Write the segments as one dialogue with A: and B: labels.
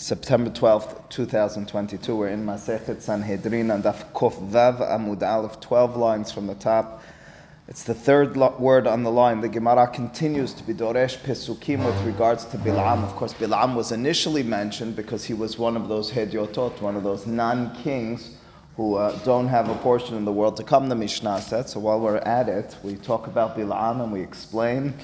A: September 12th, 2022. We're in Masechet Sanhedrin and Daf Kof Vav Amud Aleph, 12 lines from the top. It's the third lo- word on the line. The Gemara continues to be Doresh Pesukim with regards to Bilam. Of course, Bilam was initially mentioned because he was one of those Hedyotot, one of those non kings who uh, don't have a portion in the world to come, the Mishnah said. So while we're at it, we talk about Bilam and we explain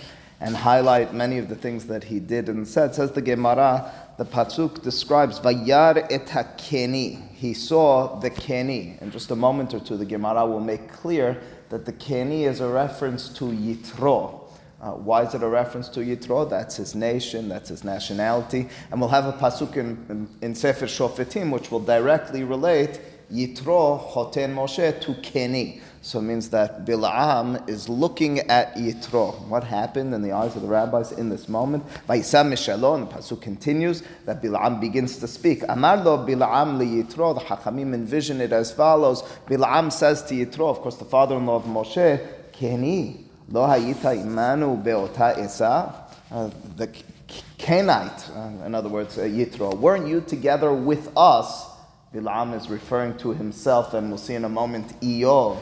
A: and highlight many of the things that he did and said. Says the Gemara, the Pasuk describes Vayar et keni. He saw the Keni. In just a moment or two, the Gemara will make clear that the Keni is a reference to Yitro. Uh, why is it a reference to Yitro? That's his nation, that's his nationality. And we'll have a pasuk in, in, in Sefer Shofetim which will directly relate Yitro, Hoten Moshe, to Keni. So it means that Bilam is looking at Yitro. What happened in the eyes of the rabbis in this moment? Vayisam Mishalon, the Pasuk continues, that Bilam begins to speak. Amar lo Bilam li Yitro, the Hachamim envision it as follows. Bilam says to Yitro, of course the father-in-law of Moshe, Keni, lo hayita imanu be'ota esa, uh, the Kenite, uh, in other words, uh, Yitro, weren't you together with us? Bilam is referring to himself, and we'll see in a moment, Eov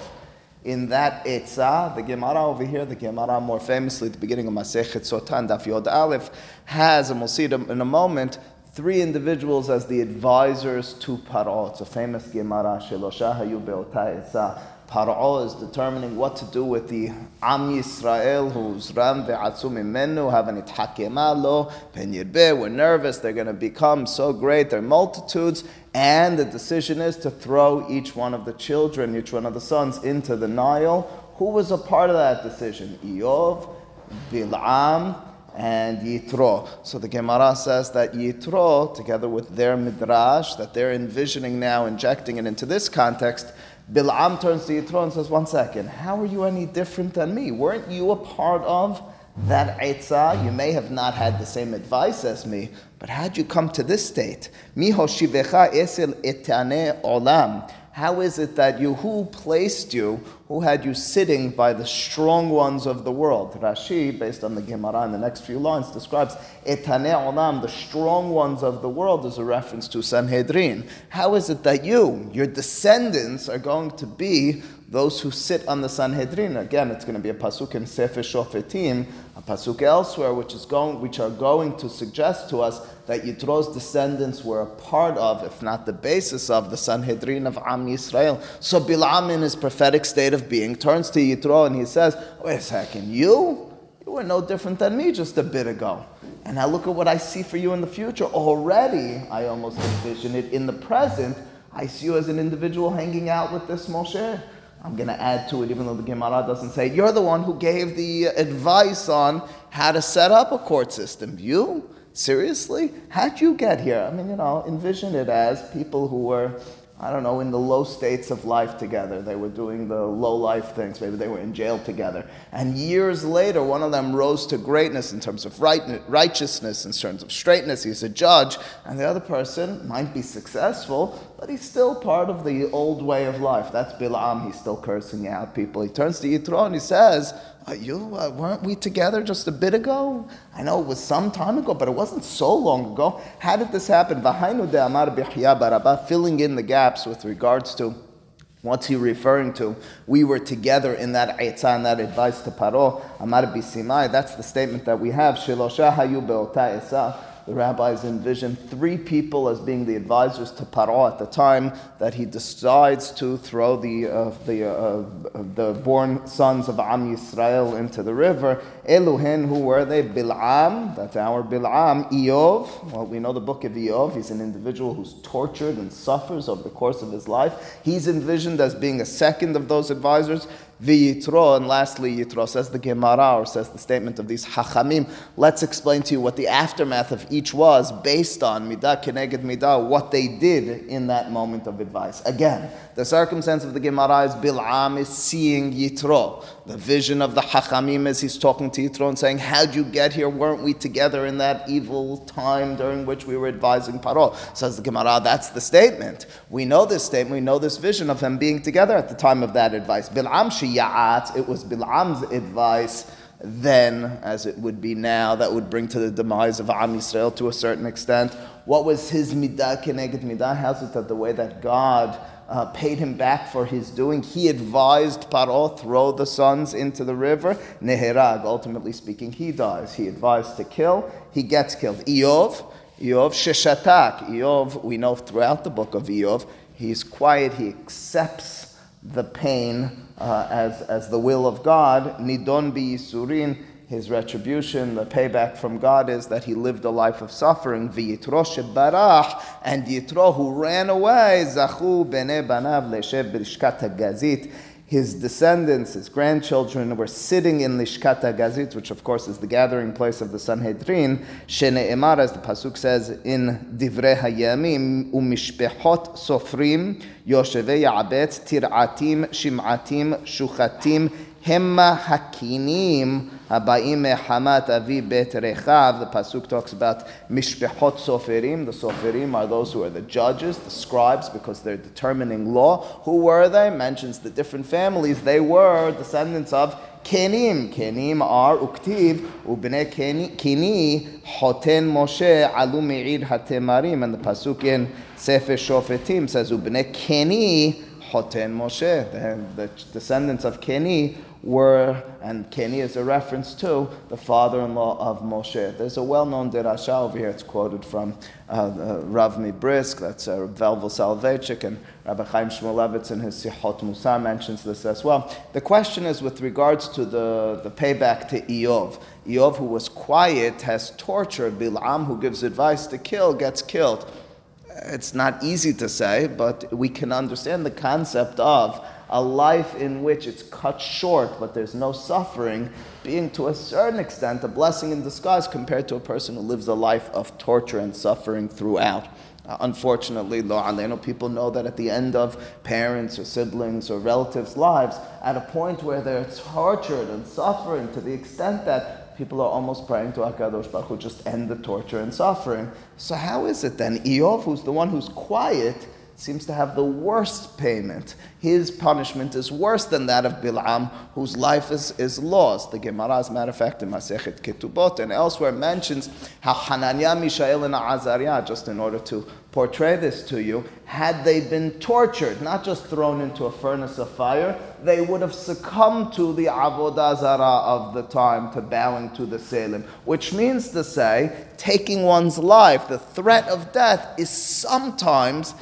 A: in that Eitzah, the Gemara over here, the Gemara more famously the beginning of Masechet Sotan, Daf Yod Aleph, has, and we'll see it in a moment, three individuals as the advisors to Paro. It's a famous Gemara, Shelosha Hayu Be'ota Eitzah. Paro is determining what to do with the Am Yisrael, who's Ram ve'atzum imenu, haven't ithakema lo, pen we're nervous, they're going to become so great, they're multitudes, and the decision is to throw each one of the children, each one of the sons, into the Nile. Who was a part of that decision? Eov, Bilam, and Yitro. So the Gemara says that Yitro, together with their midrash, that they're envisioning now, injecting it into this context, Bilam turns to Yitro and says, One second, how are you any different than me? Weren't you a part of that Eitzah? You may have not had the same advice as me, but how'd you come to this state? Miho shivecha esil etane olam. How is it that you, who placed you, who had you sitting by the strong ones of the world? Rashi, based on the Gemara in the next few lines, describes Etane Olam, the strong ones of the world, as a reference to Sanhedrin. How is it that you, your descendants, are going to be those who sit on the Sanhedrin. Again, it's going to be a pasuk in Sefer Shofetim, a pasuk elsewhere, which is going, which are going to suggest to us that Yitro's descendants were a part of, if not the basis of, the Sanhedrin of Am Yisrael. So Bilam, in his prophetic state of being, turns to Yitro and he says, "Wait a second, you." You were no different than me just a bit ago. And now look at what I see for you in the future. Already, I almost envision it in the present. I see you as an individual hanging out with this Moshe. I'm going to add to it, even though the Gemara doesn't say, you're the one who gave the advice on how to set up a court system. You? Seriously? How'd you get here? I mean, you know, envision it as people who were I don't know, in the low states of life together. They were doing the low life things. Maybe they were in jail together. And years later, one of them rose to greatness in terms of right, righteousness, in terms of straightness. He's a judge. And the other person might be successful, but he's still part of the old way of life. That's Bilam. He's still cursing out people. He turns to Yitro and he says, you uh, weren't we together just a bit ago? I know it was some time ago, but it wasn't so long ago. How did this happen? Filling in the gaps with regards to what's he referring to? We were together in that eitzah and that advice to Paro. Amar bisimai. That's the statement that we have. Shilosha hayu the rabbis envision three people as being the advisors to Paro at the time that he decides to throw the, uh, the, uh, the born sons of Am Yisrael into the river. Eluhin, who were they? Bilam, that's our Bilam. Eov, well, we know the book of Eov. He's an individual who's tortured and suffers over the course of his life. He's envisioned as being a second of those advisors. V'yitro, and lastly, Yitro says the Gemara or says the statement of these Hachamim. Let's explain to you what the aftermath of each was based on Midah Keneged Midah, what they did in that moment of advice. Again, the circumstance of the Gemara is Bil'am is seeing Yitro. The vision of the Hachamim as he's talking to Yitro and saying, How'd you get here? Weren't we together in that evil time during which we were advising Paro? Says the Gemara, that's the statement. We know this statement, we know this vision of them being together at the time of that advice. Bil'am Shiya'at, it was Bil'am's advice then as it would be now, that would bring to the demise of Am Yisrael to a certain extent. What was his midah keneged midah? How's it that the way that God uh, paid him back for his doing. He advised Paro, throw the sons into the river. Neherag, ultimately speaking, he dies. He advised to kill, he gets killed. Eov, Eov sheshatak. Eov, we know throughout the book of Eov, he's quiet, he accepts the pain uh, as, as the will of God. Nidon bi his retribution, the payback from God is that he lived a life of suffering. Shebarach, and Yitro who ran away, zachu bene banav leshev b'rishkat gazit his descendants, his grandchildren, were sitting in Lishkat Gazit, which of course is the gathering place of the Sanhedrin. Shene'emar, as the pasuk says in Divrei Hayamim, umishpehot sofrim, yoshevei ya'abet, tir'atim, shim'atim, shuchatim, hemma hakinim, The pasuk talks about Mishpechot Soferim. The Soferim are those who are the judges, the scribes, because they're determining law. Who were they? Mentions the different families. They were descendants of Kenim. Kenim are Uktiv, Ubne Kini, Hoten Moshe, Alu Me'ir Hatemarim. And the pasuk in Sefer Shofetim says, Ubne Keni, Hoten Moshe. The, the descendants of Keni were, and Keni is a reference to the father-in-law of Moshe. There's a well-known derasha over here. It's quoted from uh, uh, Rav Mibrisk. That's uh, Velvel Soloveitchik, and Rabbi Chaim Shmulevitz in his Sichot Mussar mentions this as well. The question is with regards to the, the payback to Eov. Eov, who was quiet, has tortured. Bilam, who gives advice to kill, gets killed. It's not easy to say, but we can understand the concept of a life in which it's cut short, but there's no suffering, being to a certain extent a blessing in disguise compared to a person who lives a life of torture and suffering throughout. Uh, unfortunately, lo aleno, people know that at the end of parents or siblings or relatives' lives, at a point where they're tortured and suffering to the extent that people are almost praying to Hakadosh Baruch Hu just end the torture and suffering. So how is it then? Eov, who's the one who's quiet, seems to have the worst payment. His punishment is worse than that of Bil'am, whose life is, is lost. The Gemara, as a matter of fact, in Masechet Ketubot and elsewhere mentions how Hananiah, Mishael, and Azariah, just in order to portray this to you, had they been tortured, not just thrown into a furnace of fire, they would have succumbed to the Avodah Zarah of the time, to bowing to the Selim, which means to say, taking one's life, the threat of death is sometimes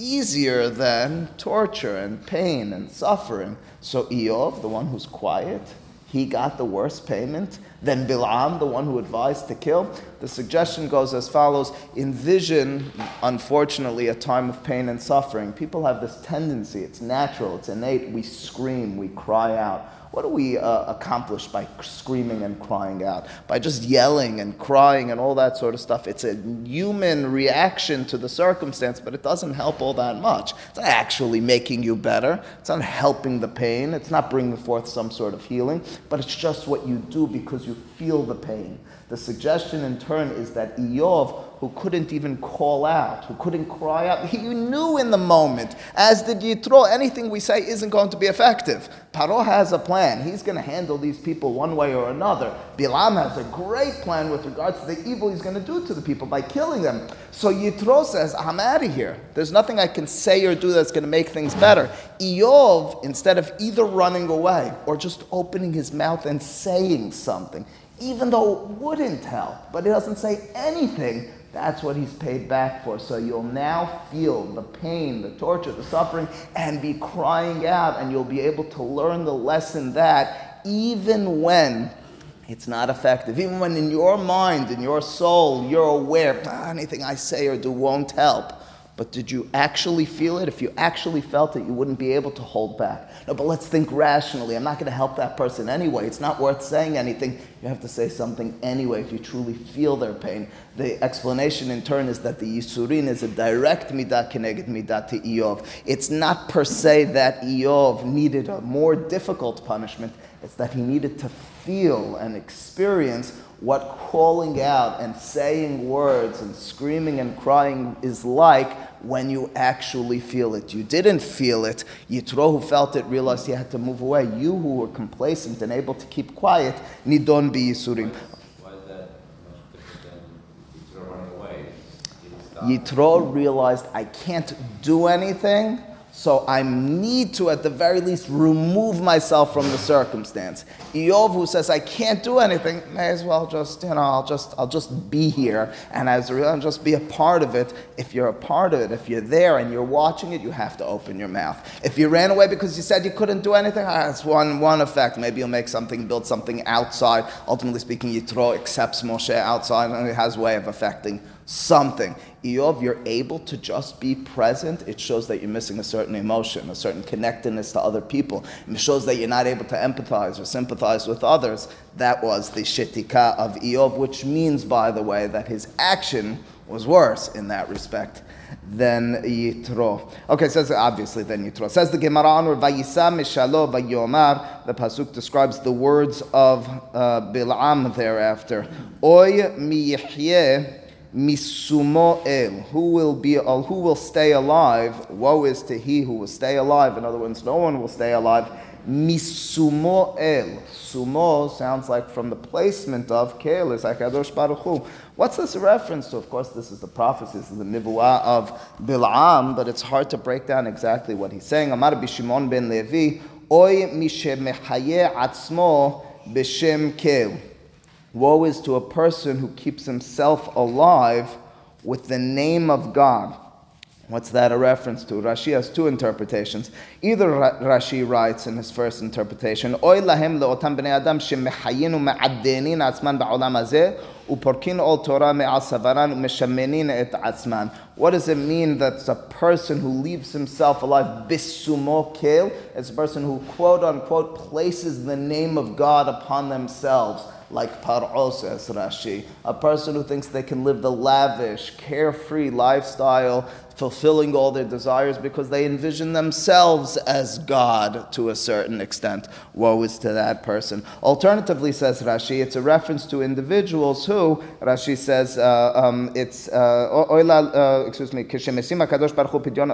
A: easier than torture and pain and suffering. So Eov, the one who's quiet, he got the worst payment than Bilam, the one who advised to kill. The suggestion goes as follows Envision, unfortunately, a time of pain and suffering. People have this tendency, it's natural, it's innate. We scream, we cry out. What do we uh, accomplish by screaming and crying out? By just yelling and crying and all that sort of stuff. It's a human reaction to the circumstance, but it doesn't help all that much. It's not actually making you better. It's not helping the pain. It's not bringing forth some sort of healing, but it's just what you do because you feel the pain. The suggestion in turn is that Eov who couldn't even call out, who couldn't cry out. He knew in the moment, as did Yitro, anything we say isn't going to be effective. Paro has a plan. He's going to handle these people one way or another. Bilam has a great plan with regards to the evil he's going to do to the people by killing them. So Yitro says, I'm out of here. There's nothing I can say or do that's going to make things better. Eov, instead of either running away or just opening his mouth and saying something, even though it wouldn't help, but he doesn't say anything, that's what he's paid back for. So you'll now feel the pain, the torture, the suffering, and be crying out, and you'll be able to learn the lesson that even when it's not effective, even when in your mind, in your soul, you're aware, ah, anything I say or do won't help but did you actually feel it? If you actually felt it, you wouldn't be able to hold back. No, but let's think rationally. I'm not going to help that person anyway. It's not worth saying anything. You have to say something anyway if you truly feel their pain. The explanation in turn is that the Yisurin is a direct midah keneged midah to Eov. It's not per se that Eov needed a more difficult punishment. It's that he needed to feel and experience what calling out and saying words and screaming and crying is like when you actually feel it. You didn't feel it. Yitro, who felt it, realized he had to move away. You, who were complacent and able to keep quiet, nidon bi yisurim.
B: Yitro
A: realized I can't do anything, so I need to, at the very least, remove myself from the circumstance. Eov, who says I can't do anything, may as well just, you know, I'll just, I'll just be here, and as a result, just be a part of it. If you're a part of it, if you're there and you're watching it, you have to open your mouth. If you ran away because you said you couldn't do anything, ah, that's one one effect. Maybe you'll make something, build something outside. Ultimately speaking, Yitro accepts Moshe outside, and it has a way of affecting something. Eov, you're able to just be present. It shows that you're missing a certain emotion, a certain connectedness to other people. It shows that you're not able to empathize or sympathize with others. That was the shitika of Eov, which means, by the way, that his action was worse in that respect than Yitro. Okay, says obviously than Yitro. Says the Gemara on Vayisa Mishalo Vayomar. The pasuk describes the words of uh, Bil'am thereafter. Oy miyihye misumo el. Who will be? Uh, who will stay alive? Woe is to he who will stay alive. In other words, no one will stay alive. Misumo el. Sumo sounds like from the placement of Kel is Baruch Hu. What's this reference to? Of course, this is the prophecy. This is the nivuah of Bil'am, but it's hard to break down exactly what he's saying. Amar b'Shimon ben Levi. Oy mishemechaye atzmo b'shem Kel. Woe is to a person who keeps himself alive with the name of God. What's that a reference to? Rashi has two interpretations. Either Ra- Rashi writes in his first interpretation, Oy lahem le'otam b'nei adam shemechayin u'me'addenin atzman ba'olam hazeh u'porkin ol Torah me'al savaran u'meshamenin et atzman. What does it mean that a person who leaves himself alive, bisumo kel, it's a person who quote unquote places the name of God upon themselves like Paro says Rashi, a person who thinks they can live the lavish, carefree lifestyle, fulfilling all their desires because they envision themselves as God to a certain extent. Woe is to that person. Alternatively, says Rashi, it's a reference to individuals who, Rashi says, uh, um, it's, uh, oila, uh, excuse me, כשמשים הקדוש ברוך הוא פדיון,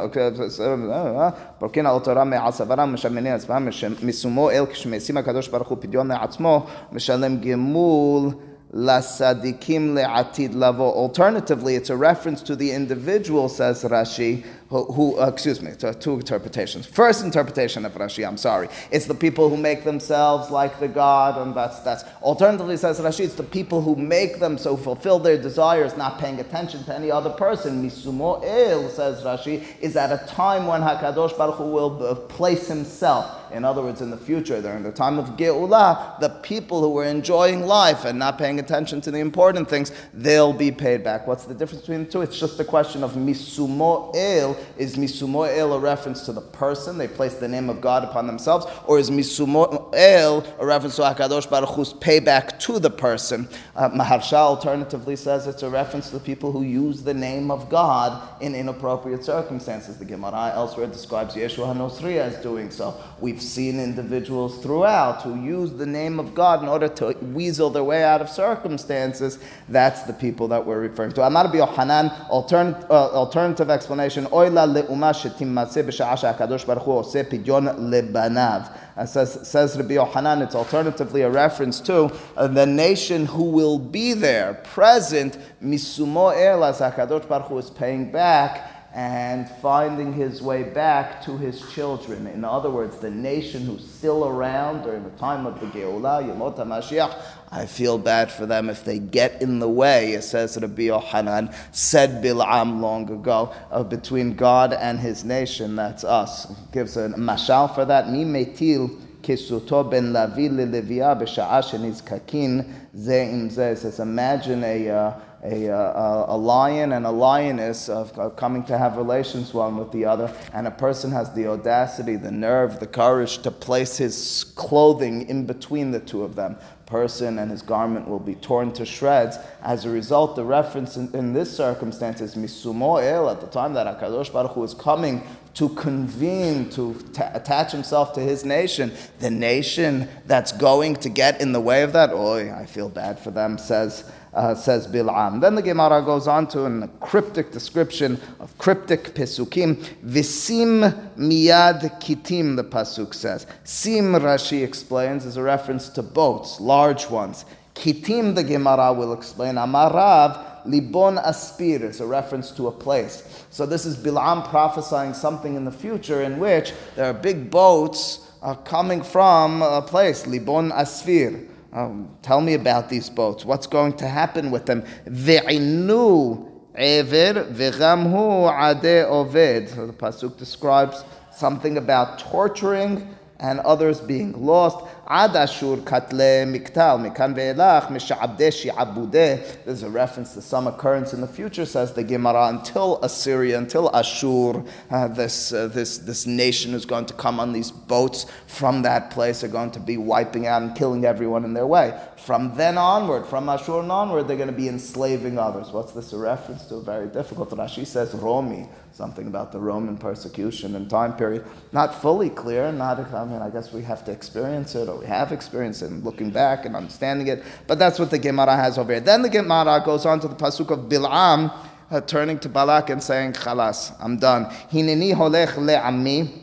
A: פורקין על תורה מעל סברם, משמנים עצמם, משומו אל כשמשים הקדוש ברוך הוא פדיון לעצמו, משלם גמול Lasadikim le'atid lavo. Alternatively, it's a reference to the individual, says Rashi, who, who uh, excuse me, two interpretations. First interpretation of Rashi, I'm sorry. It's the people who make themselves like the God, and that's, that's. Alternatively, says Rashi, it's the people who make them so fulfill their desires, not paying attention to any other person. Misumo el, says Rashi, is at a time when HaKadosh Baruch Hu will uh, place himself. In other words, in the future, during the time of Geulah, the people who were enjoying life and not paying attention to the important things, they'll be paid back. What's the difference between the two? It's just a question of misumo el. Is misumo el a reference to the person? They place the name of God upon themselves. Or is misumo el a reference to HaKadosh Baruch Hu's payback to the person? Uh, Maharsha alternatively says it's a reference to the people who use the name of God in inappropriate circumstances. The Gemara elsewhere describes Yeshua HaNosri as doing so. We've seen individuals throughout who use the name of God in order to weasel their way out of circumstances. That's the people that we're referring to. Amar Hanan, uh, alternative explanation, Oila le'uma shetimmatze b'sha'a she'akadosh baruch hu pidyon lebanav. And says, says Rabbi Yohanan, it's alternatively a reference to uh, the nation who will be there, present, misumo el as HaKadosh Baruch Hu is paying back and finding his way back to his children. In other words, the nation who's still around during the time of the Geulah, Yemot HaMashiach, I feel bad for them if they get in the way, it says Rabbi Yochanan, said Bil'am long ago, uh, between God and his nation, that's us. Gives a mashal for that, Mi metil kisuto ben lavi lelevia b'sha'ah kakin ze im ze. says, imagine a... Uh, a, uh, a, a lion and a lioness of, of coming to have relations one with the other, and a person has the audacity, the nerve, the courage to place his clothing in between the two of them. Person and his garment will be torn to shreds. As a result, the reference in, in this circumstance is Misumo El, at the time that HaKadosh Baruch Hu is coming to convene, to t- attach himself to his nation, the nation that's going to get in the way of that, oi, I feel bad for them, says uh, says Bil'am. Then the Gemara goes on to a cryptic description of cryptic pesukim. Visim miyad kitim, the pasuk says. Sim, Rashi explains, is a reference to boats, large ones. Kitim, the Gemara will explain. Amarav, libon aspir, is a reference to a place. So this is Bil'am prophesying something in the future in which there are big boats uh, coming from a place, libon aspir. Um, tell me about these boats. What's going to happen with them? Ve'inu ever ve'gamhu ade oved. So the pasuk describes something about torturing and others being lost. Ad Ashur katle miktal mikan ve'elach misha'abde shi'abude. There's a reference to some occurrence in the future, says the Gemara, until Assyria, until Ashur, uh, this, uh, this, this nation is going to come on these boats from that place, are going to be wiping out and killing everyone in their way. From then onward, from Ashur onward, they're going to be enslaving others. What's this a reference to? Very difficult. Rashi says Romi, something about the Roman persecution and time period. Not fully clear, not, I mean, I guess we have to experience it we have experienced it, and looking back and understanding it. But that's what the Gemara has over here. Then the Gemara goes on to the pasuk of Bil'am, uh, turning to Balak and saying, Chalas, I'm done. Hineni holech le'ammi.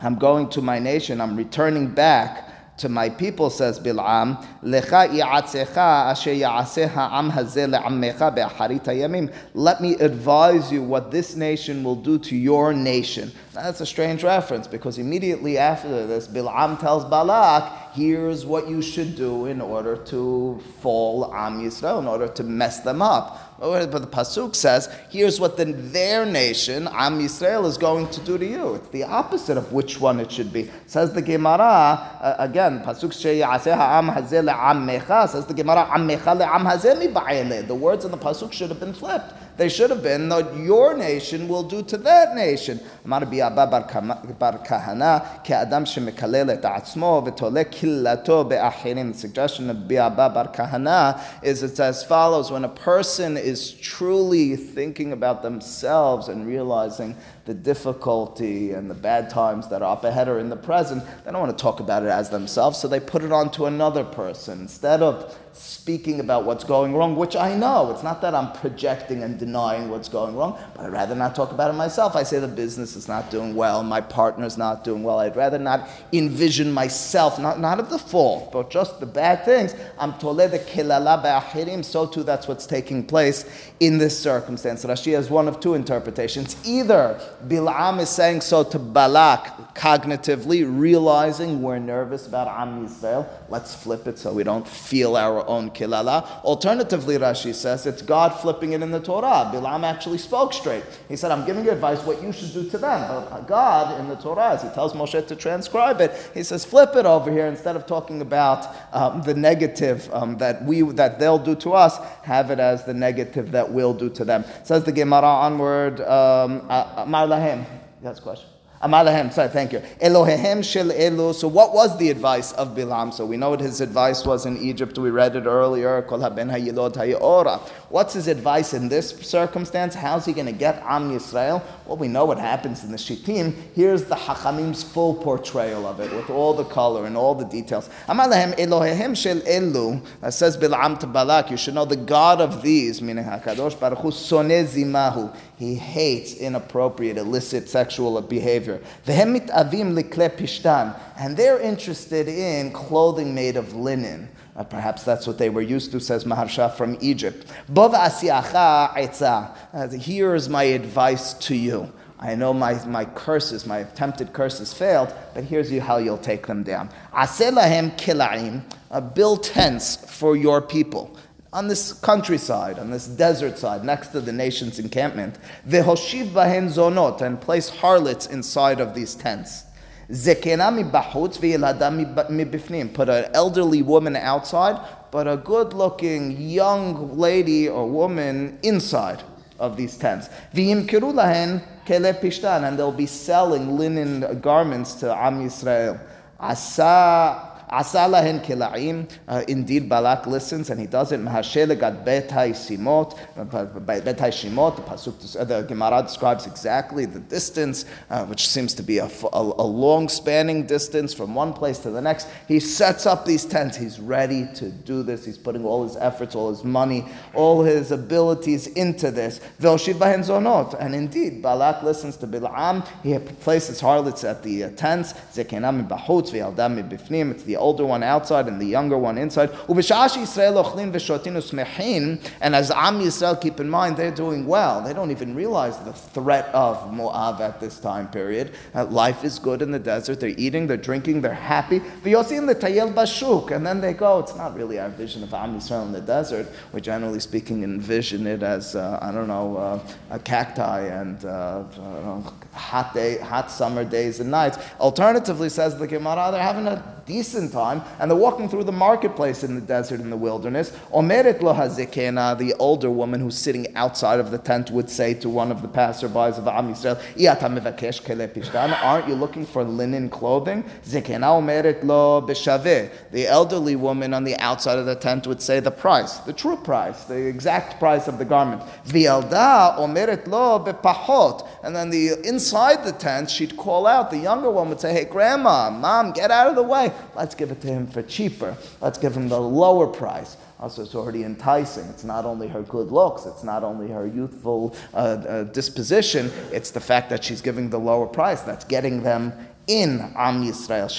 A: I'm going to my nation. I'm returning back to my people, says Bil'am, Let me advise you what this nation will do to your nation. Now, that's a strange reference because immediately after this, Bil'am tells Balak, here's what you should do in order to fall Am Yisrael, in order to mess them up. But the pasuk says, here's what the, their nation, Am Yisrael, is going to do to you. It's the opposite of which one it should be. Says the Gemara uh, again, pasuk Am le'ammecha. Says the Gemara, le'am hazeh The words in the pasuk should have been flipped. They should have been that your nation will do to that nation. אמר בי אבא בר כהנא, כאדם שמקלל את עצמו ותולה קללתו באחרים. The suggestion of Bi Abba Bar Kahana is it's as follows, when a person is truly thinking about themselves and realizing the difficulty and the bad times that are up ahead or in the present, they don't want to talk about it as themselves, so they put it on to another person. Instead of speaking about what's going wrong, which I know, it's not that I'm projecting and denying what's going wrong, but I'd rather not talk about it myself. I say the business is not doing well, my partner's not doing well. I'd rather not envision myself, not, not of the fault, but just the bad things. I'm toled kilala ba'ahirim, so too that's what's taking place in this circumstance. Rashi has one of two interpretations. Either Bil'am is saying so to Balak cognitively, realizing we're nervous about Am Yisrael. Let's flip it so we don't feel our own kilala. Alternatively, Rashi says it's God flipping it in the Torah. Bil'am actually spoke straight. He said, I'm giving you advice what you should do to them. But God in the Torah, as he tells Moshe to transcribe it, he says, flip it over here instead of talking about um, the negative um, that we that they'll do to us, have it as the negative that we'll do to them. Says the Gemara onward. Um, Marlahem. That's a question. Amalahem, sorry, thank you. Elohehem shel elu. So what was the advice of Bilam? So we know what his advice was in Egypt. We read it earlier. Kol haben. What's his advice in this circumstance? How's he going to get Am Yisrael? Well, we know what happens in the Shittim. Here's the Hachamim's full portrayal of it with all the color and all the details. Amalahem Elohehem shel elu. Uh, says Bilam to Balak, you should know the God of these, meaning Hakadosh Baruch Hu. He hates inappropriate, illicit sexual behavior. Vehemit avim likle pishtan. And they're interested in clothing made of linen. Uh, perhaps that's what they were used to, says Maharsha from Egypt. Uh, here's my advice to you. I know my, my curses, my attempted curses failed, but here's you how you'll take them down. Aselahem kilaim, uh, build tents for your people on this countryside, on this desert side, next to the nation's encampment, v'hoshiv bahen zonot, and place harlots inside of these tents. Zekena. Put an elderly woman outside, but a good looking young lady or woman inside of these tents. V'yimkiru and they'll be selling linen garments to Am Yisrael. Asa Asalahin kilaim. Uh, indeed, Balak listens and he does it. Mahashelegad betai simot. Uh, betai shimot. The pasuk, uh, the Gemara describes exactly the distance, uh, which seems to be a, a, a long spanning distance from one place to the next. He sets up these tents. He's ready to do this. He's putting all his efforts, all his money, all his abilities into this. And indeed, Balak listens to Bilam. He places harlots at the uh, tents. It's the older one outside and the younger one inside. And as Am Yisrael, keep in mind, they're doing well. They don't even realize the threat of Moab at this time period. Uh, life is good in the desert. They're eating, they're drinking, they're happy. And then they go, it's not really our vision of Am Yisrael in the desert. We generally speaking envision it as, uh, I don't know, uh, a cacti and uh, hot day, hot summer days and nights. Alternatively, says the Gemara, they're having a decent time, and they're walking through the marketplace in the desert in the wilderness. Omeret lo hazikena, the older woman who's sitting outside of the tent, would say to one of the passerbys of Am Yisrael, Aren't you looking for linen clothing? Zikena omeret lo b'shaveh. The elderly woman on the outside of the tent would say the price, the true price, the exact price of the garment. V'yalda omeret lo b'pahot. And then the inside the tent, she'd call out. The younger one would say, "Hey, grandma, mom, get out of the way. Let's give it to him for cheaper. Let's give him the lower price." Also, it's already enticing. It's not only her good looks, it's not only her youthful uh, uh, disposition, it's the fact that she's giving the lower price that's getting them in Am Yisrael.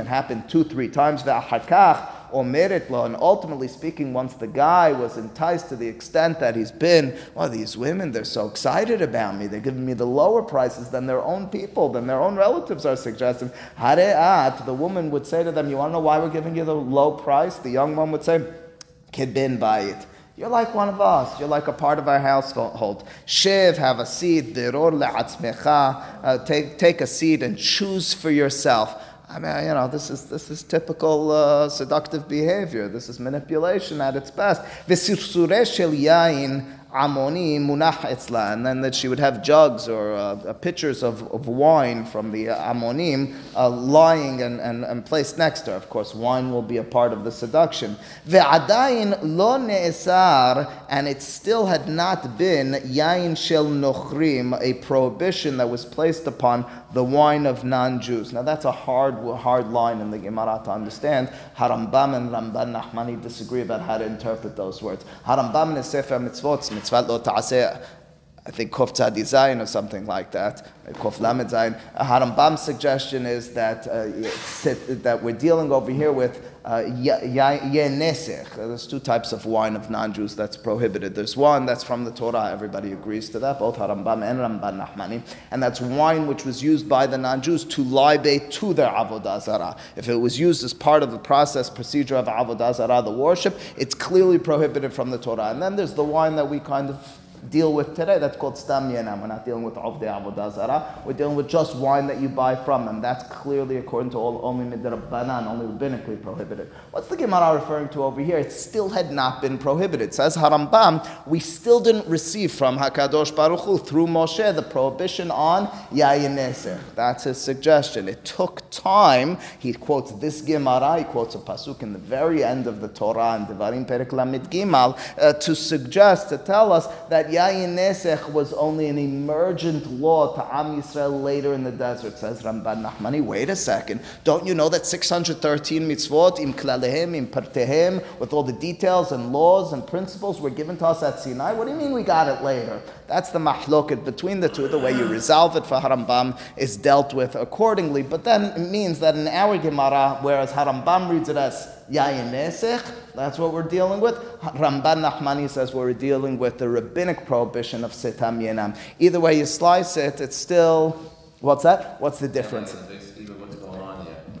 A: It happened two, three times. Ve'achar or merit law. And ultimately speaking, once the guy was enticed to the extent that he's been, well, these women, they're so excited about me. They're giving me the lower prices than their own people, than their own relatives are suggesting. Hare'at, the woman would say to them, You want to know why we're giving you the low price? The young one would say, Kid bin by it. You're like one of us. You're like a part of our household. Shiv, have a seed. Uh, take, take a seat and choose for yourself. I mean, you know, this is, this is typical uh, seductive behavior. This is manipulation at its best. Amoni munach etzla, and then that she would have jugs or uh, uh, pitchers of, of wine from the uh, Amonim uh, lying and, and, and placed next to her. Of course, wine will be a part of the seduction. Ve'adayin lo ne'esar, and it still had not been yain shel nochrim, a prohibition that was placed upon the wine of non-Jews. Now that's a hard, hard line in the Gemara to understand. Harambam and Ramban Nachmani disagree about how to interpret those words. Harambam in Sefer Mitzvot, Mitzvot lo ta'aseh, I think Kof Zayin or something like that, Kof Lamed Zayin. Harambam's suggestion is that, uh, that we're dealing over here with uh, There's two types of wine of non-Jews that's prohibited. There's one that's from the Torah. Everybody agrees to that, both Harambam and Ramban Nachmani. And that's wine which was used by the non-Jews to libate to their Avodah Zarah. If it was used as part of the process, procedure of Avodah Zarah, the worship, it's clearly prohibited from the Torah. And then there's the wine that we kind of deal with today. That's called stam yenam. We're not dealing with avdei avodah zara. We're dealing with just wine that you buy from them. That's clearly according to all only midrabbanan, only rabbinically prohibited. What's the Gemara referring to over here? It still had not been prohibited. It says Harambam, we still didn't receive from Hakadosh Baruch Hu through Moshe the prohibition on yayin nesech. That's his suggestion. It took time. He quotes this Gemara. He quotes a pasuk in the very end of the Torah and Devarim Perek Lamid Gimal uh, to suggest to tell us that Yayin Nesech was only an emergent law to Am Yisrael later in the desert, says Ramban Nachmani. Wait a second. Don't you know that 613 mitzvot, im klalehem, im partehem, with all the details and laws and principles were given to us at Sinai? What do you mean we got it later? That's the mahloket between the two. The way you resolve it for Harambam is dealt with accordingly. But then it means that in our Gemara, whereas Harambam reads it as Yayin Nesech, that's what we're dealing with. Ramban Nachmani says we're dealing with the rabbinic prohibition of Sitam Yenam. Either way you slice it, it's still, what's that? What's the difference?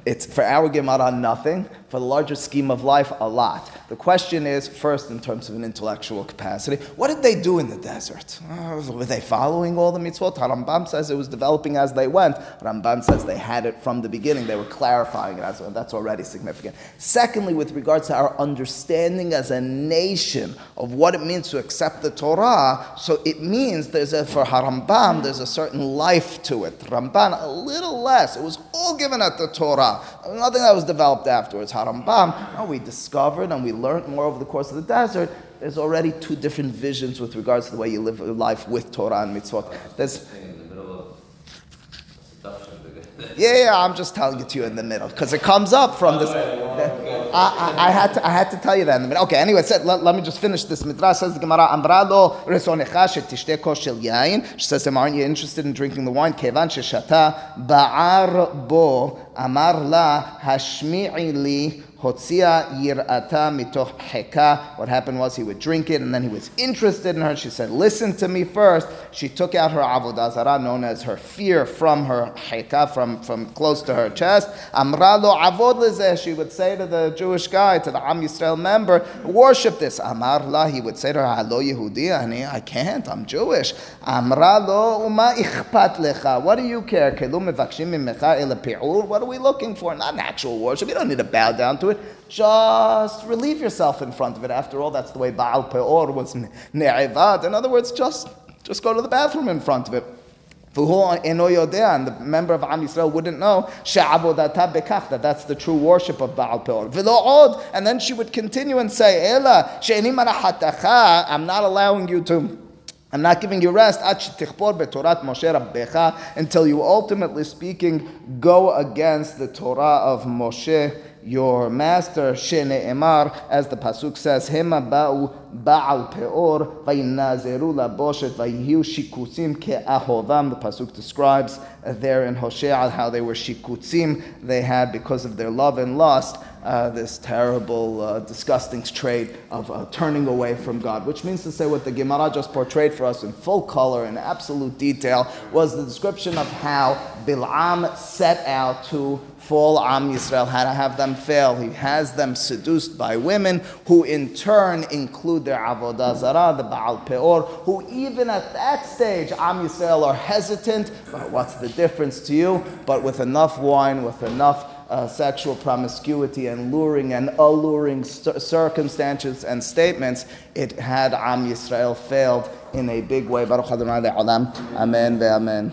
A: It's for our Gemara nothing. For the larger scheme of life, a lot. The question is, first, in terms of an intellectual capacity, what did they do in the desert? Uh, were they following all the mitzvot? Rambam says it was developing as they went. Rambam says they had it from the beginning. They were clarifying it as well. That's already significant. Secondly, with regards to our understanding as a nation of what it means to accept the Torah, so it means there's a, for Harambam, there's a certain life to it. Ramban, a little less. It was all given at the Torah. Nothing that was developed afterwards. Harambam, oh, we discovered and we learned more over the course of the desert, there's already two different visions with regards to the way you live your life with Torah and mitzvot. There's,
B: in the middle of
A: yeah, yeah, I'm just telling it to you in the middle because it comes up from this. I, I, I had to, I had to tell you that in the middle. Okay, anyway, so let, let me just finish this. Midrash says the Gemara, Amra lo resonecha shetishte kos shel yain. She says, aren't you interested in drinking the wine? Kevan sheshata ba'ar bo amar la hashmi'i li Hotzia yirata mitoch heka. What happened was he would drink it and then he was interested in her. She said, Listen to me first. She took out her avodah zarah, known as her fear, from her heka, from, from close to her chest. Amra lo avod. She would say to the Jewish guy, to the Am Yisrael member, Worship this. Amar la. He would say to her, Halo Yehudi. I can't. I'm Jewish. Amra lo uma ichpat lecha. What do you care? What are we looking for? Not natural worship. You don't need to bow down to it. Just relieve yourself in front of it. After all, that's the way Baal Peor was ne'evad. In other words, just, just go to the bathroom in front of it. And the member of Am Yisrael wouldn't know that that's the true worship of Baal Peor. And then she would continue and say, I'm not allowing you to. I'm not giving you rest until you ultimately speaking go against the Torah of Moshe your master Shene Emar, as the pasuk says, Hema ba'u ba'al peor vayinazeru laboshet vayihiu shikutzim ke'ahovam. The pasuk describes there in Hosea how they were shikutzim. They had because of their love and lust. Uh, this terrible, uh, disgusting trait of uh, turning away from God, which means to say what the Gemara just portrayed for us in full color and absolute detail was the description of how Bil'am set out to fall Am Yisrael, how to have them fail. He has them seduced by women who in turn include their Avodah Zarah, the Baal Peor, who even at that stage, Am Yisrael are hesitant. But what's the difference to you? But with enough wine, with enough uh, sexual promiscuity and luring and alluring st- circumstances and statements, it had Am Yisrael failed in a big way. Baruch Adonai Amen. Amen.